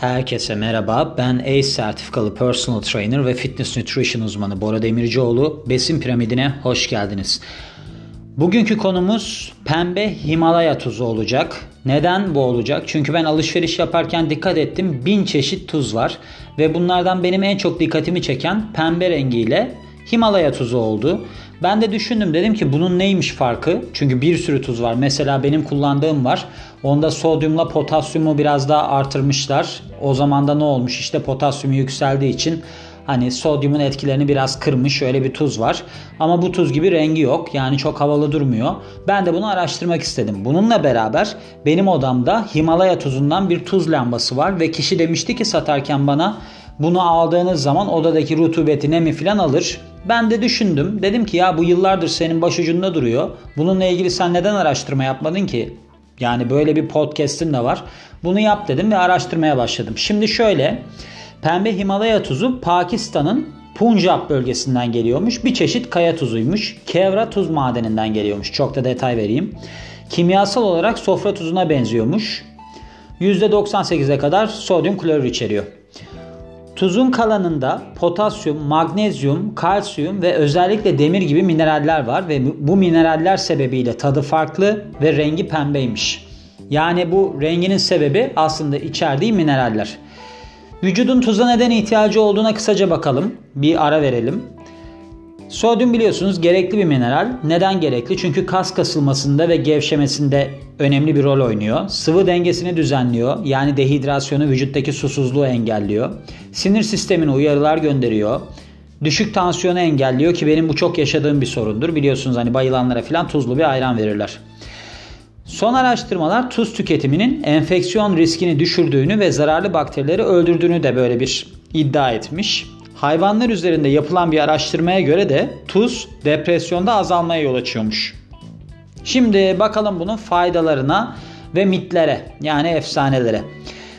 Herkese merhaba. Ben ACE sertifikalı personal trainer ve fitness nutrition uzmanı Bora Demircioğlu. Besin piramidine hoş geldiniz. Bugünkü konumuz pembe Himalaya tuzu olacak. Neden bu olacak? Çünkü ben alışveriş yaparken dikkat ettim. Bin çeşit tuz var. Ve bunlardan benim en çok dikkatimi çeken pembe rengiyle Himalaya tuzu oldu. Ben de düşündüm dedim ki bunun neymiş farkı? Çünkü bir sürü tuz var. Mesela benim kullandığım var. Onda sodyumla potasyumu biraz daha artırmışlar. O zaman da ne olmuş? İşte potasyumu yükseldiği için hani sodyumun etkilerini biraz kırmış öyle bir tuz var. Ama bu tuz gibi rengi yok. Yani çok havalı durmuyor. Ben de bunu araştırmak istedim. Bununla beraber benim odamda Himalaya tuzundan bir tuz lambası var ve kişi demişti ki satarken bana bunu aldığınız zaman odadaki rutubeti nemi falan alır. Ben de düşündüm. Dedim ki ya bu yıllardır senin başucunda duruyor. Bununla ilgili sen neden araştırma yapmadın ki? Yani böyle bir podcast'in de var. Bunu yap dedim ve araştırmaya başladım. Şimdi şöyle. Pembe Himalaya tuzu Pakistan'ın Punjab bölgesinden geliyormuş. Bir çeşit kaya tuzuymuş. Kevra tuz madeninden geliyormuş. Çok da detay vereyim. Kimyasal olarak sofra tuzuna benziyormuş. %98'e kadar sodyum klorür içeriyor. Tuzun kalanında potasyum, magnezyum, kalsiyum ve özellikle demir gibi mineraller var ve bu mineraller sebebiyle tadı farklı ve rengi pembeymiş. Yani bu renginin sebebi aslında içerdiği mineraller. Vücudun tuza neden ihtiyacı olduğuna kısaca bakalım. Bir ara verelim. Sodyum biliyorsunuz gerekli bir mineral. Neden gerekli? Çünkü kas kasılmasında ve gevşemesinde önemli bir rol oynuyor. Sıvı dengesini düzenliyor. Yani dehidrasyonu, vücuttaki susuzluğu engelliyor. Sinir sistemine uyarılar gönderiyor. Düşük tansiyonu engelliyor ki benim bu çok yaşadığım bir sorundur. Biliyorsunuz hani bayılanlara falan tuzlu bir ayran verirler. Son araştırmalar tuz tüketiminin enfeksiyon riskini düşürdüğünü ve zararlı bakterileri öldürdüğünü de böyle bir iddia etmiş. Hayvanlar üzerinde yapılan bir araştırmaya göre de tuz depresyonda azalmaya yol açıyormuş. Şimdi bakalım bunun faydalarına ve mitlere yani efsanelere.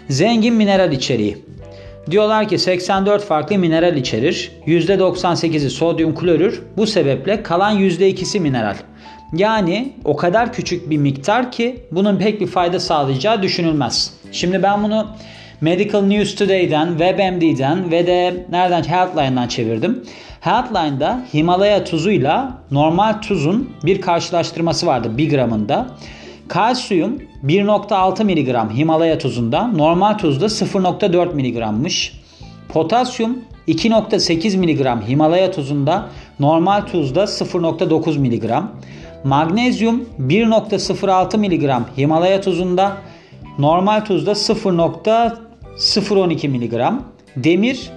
Zengin mineral içeriği. Diyorlar ki 84 farklı mineral içerir. %98'i sodyum klorür. Bu sebeple kalan %2'si mineral. Yani o kadar küçük bir miktar ki bunun pek bir fayda sağlayacağı düşünülmez. Şimdi ben bunu Medical News Today'den, WebMD'den ve de nereden Healthline'dan çevirdim. Healthline'da Himalaya tuzuyla normal tuzun bir karşılaştırması vardı 1 gramında. Kalsiyum 1.6 mg Himalaya tuzunda, normal tuzda 0.4 mg'mış. Potasyum 2.8 mg Himalaya tuzunda, normal tuzda 0.9 mg. Magnezyum 1.06 mg Himalaya tuzunda, normal tuzda 0.012 mg. Demir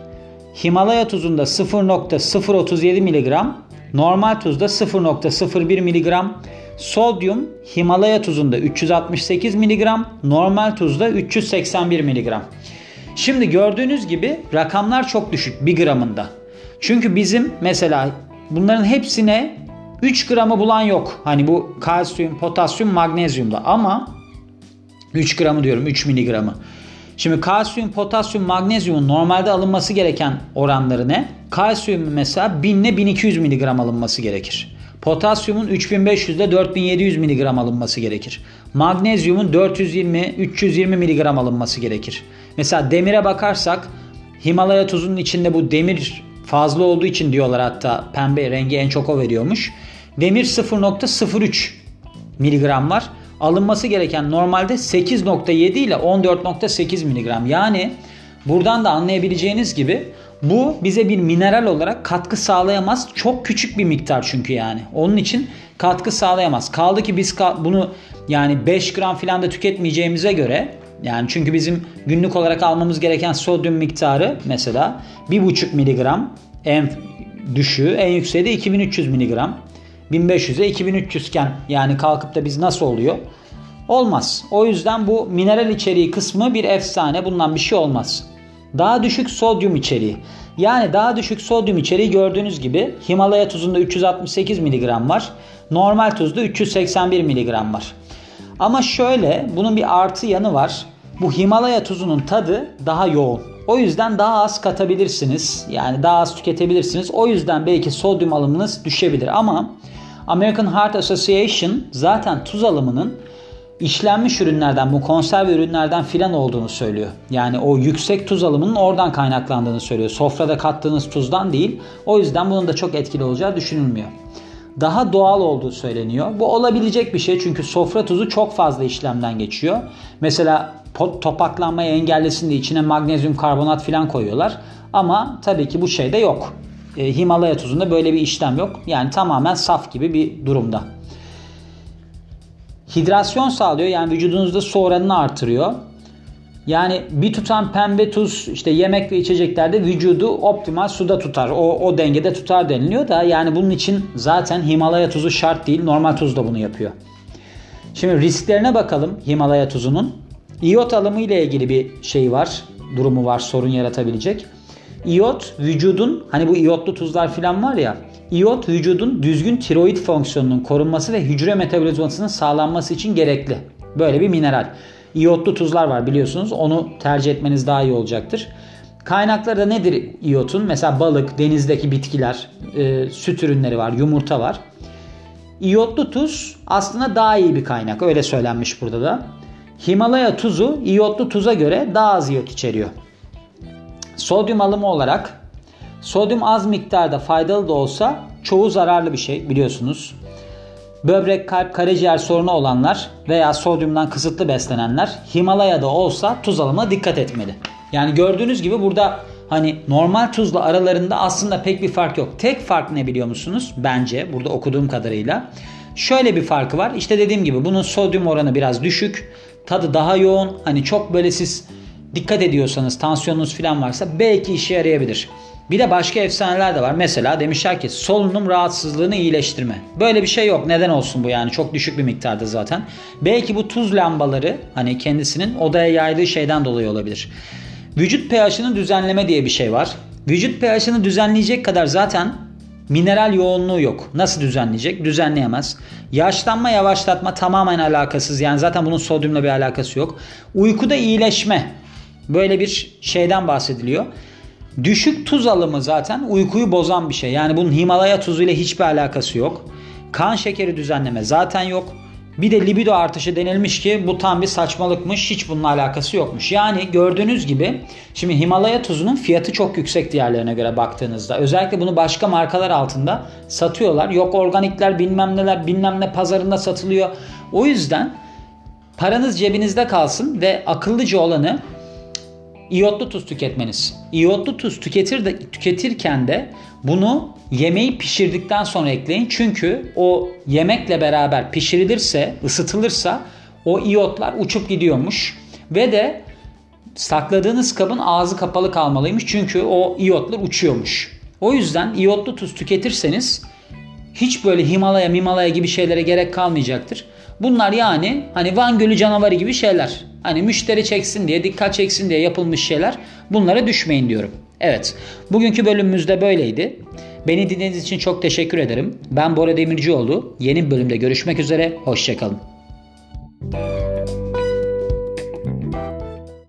Himalaya tuzunda 0.037 mg, normal tuzda 0.01 mg. Sodyum Himalaya tuzunda 368 mg, normal tuzda 381 mg. Şimdi gördüğünüz gibi rakamlar çok düşük 1 gramında. Çünkü bizim mesela bunların hepsine 3 gramı bulan yok. Hani bu kalsiyum, potasyum, magnezyumda ama 3 gramı diyorum 3 miligramı. Şimdi kalsiyum, potasyum, magnezyumun normalde alınması gereken oranları ne? Kalsiyum mesela 1000 ile 1200 mg alınması gerekir. Potasyumun 3500 ile 4700 mg alınması gerekir. Magnezyumun 420-320 mg alınması gerekir. Mesela demire bakarsak Himalaya tuzunun içinde bu demir fazla olduğu için diyorlar hatta pembe rengi en çok o veriyormuş. Demir 0.03 miligram var. Alınması gereken normalde 8.7 ile 14.8 miligram. Yani buradan da anlayabileceğiniz gibi bu bize bir mineral olarak katkı sağlayamaz. Çok küçük bir miktar çünkü yani. Onun için katkı sağlayamaz. Kaldı ki biz bunu yani 5 gram falan da tüketmeyeceğimize göre yani çünkü bizim günlük olarak almamız gereken sodyum miktarı mesela 1,5 miligram en düşüğü en yükseği de 2300 miligram. 1500'e 2300 iken yani kalkıp da biz nasıl oluyor? Olmaz. O yüzden bu mineral içeriği kısmı bir efsane. Bundan bir şey olmaz. Daha düşük sodyum içeriği. Yani daha düşük sodyum içeriği gördüğünüz gibi Himalaya tuzunda 368 mg var. Normal tuzda 381 mg var. Ama şöyle bunun bir artı yanı var. Bu Himalaya tuzunun tadı daha yoğun. O yüzden daha az katabilirsiniz. Yani daha az tüketebilirsiniz. O yüzden belki sodyum alımınız düşebilir. Ama American Heart Association zaten tuz alımının işlenmiş ürünlerden bu konserve ürünlerden filan olduğunu söylüyor. Yani o yüksek tuz alımının oradan kaynaklandığını söylüyor. Sofrada kattığınız tuzdan değil. O yüzden bunun da çok etkili olacağı düşünülmüyor. Daha doğal olduğu söyleniyor. Bu olabilecek bir şey çünkü sofra tuzu çok fazla işlemden geçiyor. Mesela topaklanmayı engellesin diye içine magnezyum karbonat filan koyuyorlar. Ama tabii ki bu şeyde yok. E, Himalaya tuzunda böyle bir işlem yok. Yani tamamen saf gibi bir durumda. Hidrasyon sağlıyor yani vücudunuzda su oranını artırıyor. Yani bir tutan pembe tuz işte yemek ve içeceklerde vücudu optimal suda tutar. O, o dengede tutar deniliyor da yani bunun için zaten Himalaya tuzu şart değil. Normal tuz da bunu yapıyor. Şimdi risklerine bakalım Himalaya tuzunun. İyot alımı ile ilgili bir şey var. Durumu var sorun yaratabilecek. İyot vücudun hani bu iyotlu tuzlar falan var ya İyot vücudun düzgün tiroid fonksiyonunun korunması ve hücre metabolizmasının sağlanması için gerekli. Böyle bir mineral. İyotlu tuzlar var biliyorsunuz. Onu tercih etmeniz daha iyi olacaktır. Kaynakları da nedir iyotun? Mesela balık, denizdeki bitkiler, e, süt ürünleri var, yumurta var. İyotlu tuz aslında daha iyi bir kaynak. Öyle söylenmiş burada da. Himalaya tuzu iyotlu tuza göre daha az iyot içeriyor. Sodyum alımı olarak Sodyum az miktarda faydalı da olsa çoğu zararlı bir şey biliyorsunuz. Böbrek, kalp, karaciğer sorunu olanlar veya sodyumdan kısıtlı beslenenler Himalaya'da olsa tuz alımına dikkat etmeli. Yani gördüğünüz gibi burada hani normal tuzla aralarında aslında pek bir fark yok. Tek fark ne biliyor musunuz? Bence burada okuduğum kadarıyla. Şöyle bir farkı var. İşte dediğim gibi bunun sodyum oranı biraz düşük. Tadı daha yoğun. Hani çok böyle siz dikkat ediyorsanız tansiyonunuz falan varsa belki işe yarayabilir. Bir de başka efsaneler de var. Mesela demişler ki solunum rahatsızlığını iyileştirme. Böyle bir şey yok. Neden olsun bu yani? Çok düşük bir miktarda zaten. Belki bu tuz lambaları hani kendisinin odaya yaydığı şeyden dolayı olabilir. Vücut pH'ını düzenleme diye bir şey var. Vücut pH'ını düzenleyecek kadar zaten mineral yoğunluğu yok. Nasıl düzenleyecek? Düzenleyemez. Yaşlanma, yavaşlatma tamamen alakasız. Yani zaten bunun sodyumla bir alakası yok. Uykuda iyileşme. Böyle bir şeyden bahsediliyor. Düşük tuz alımı zaten uykuyu bozan bir şey. Yani bunun Himalaya tuzu ile hiçbir alakası yok. Kan şekeri düzenleme zaten yok. Bir de libido artışı denilmiş ki bu tam bir saçmalıkmış. Hiç bununla alakası yokmuş. Yani gördüğünüz gibi şimdi Himalaya tuzunun fiyatı çok yüksek diğerlerine göre baktığınızda. Özellikle bunu başka markalar altında satıyorlar. Yok organikler bilmem neler bilmem ne pazarında satılıyor. O yüzden paranız cebinizde kalsın ve akıllıca olanı iyotlu tuz tüketmeniz. İyotlu tuz tüketir de, tüketirken de bunu yemeği pişirdikten sonra ekleyin. Çünkü o yemekle beraber pişirilirse, ısıtılırsa o iyotlar uçup gidiyormuş. Ve de sakladığınız kabın ağzı kapalı kalmalıymış. Çünkü o iyotlar uçuyormuş. O yüzden iyotlu tuz tüketirseniz hiç böyle Himalaya, Mimalaya gibi şeylere gerek kalmayacaktır. Bunlar yani hani Van Gölü canavarı gibi şeyler. Hani müşteri çeksin diye, dikkat çeksin diye yapılmış şeyler. Bunlara düşmeyin diyorum. Evet, bugünkü bölümümüz de böyleydi. Beni dinlediğiniz için çok teşekkür ederim. Ben Bora Demircioğlu. Yeni bölümde görüşmek üzere. Hoşçakalın.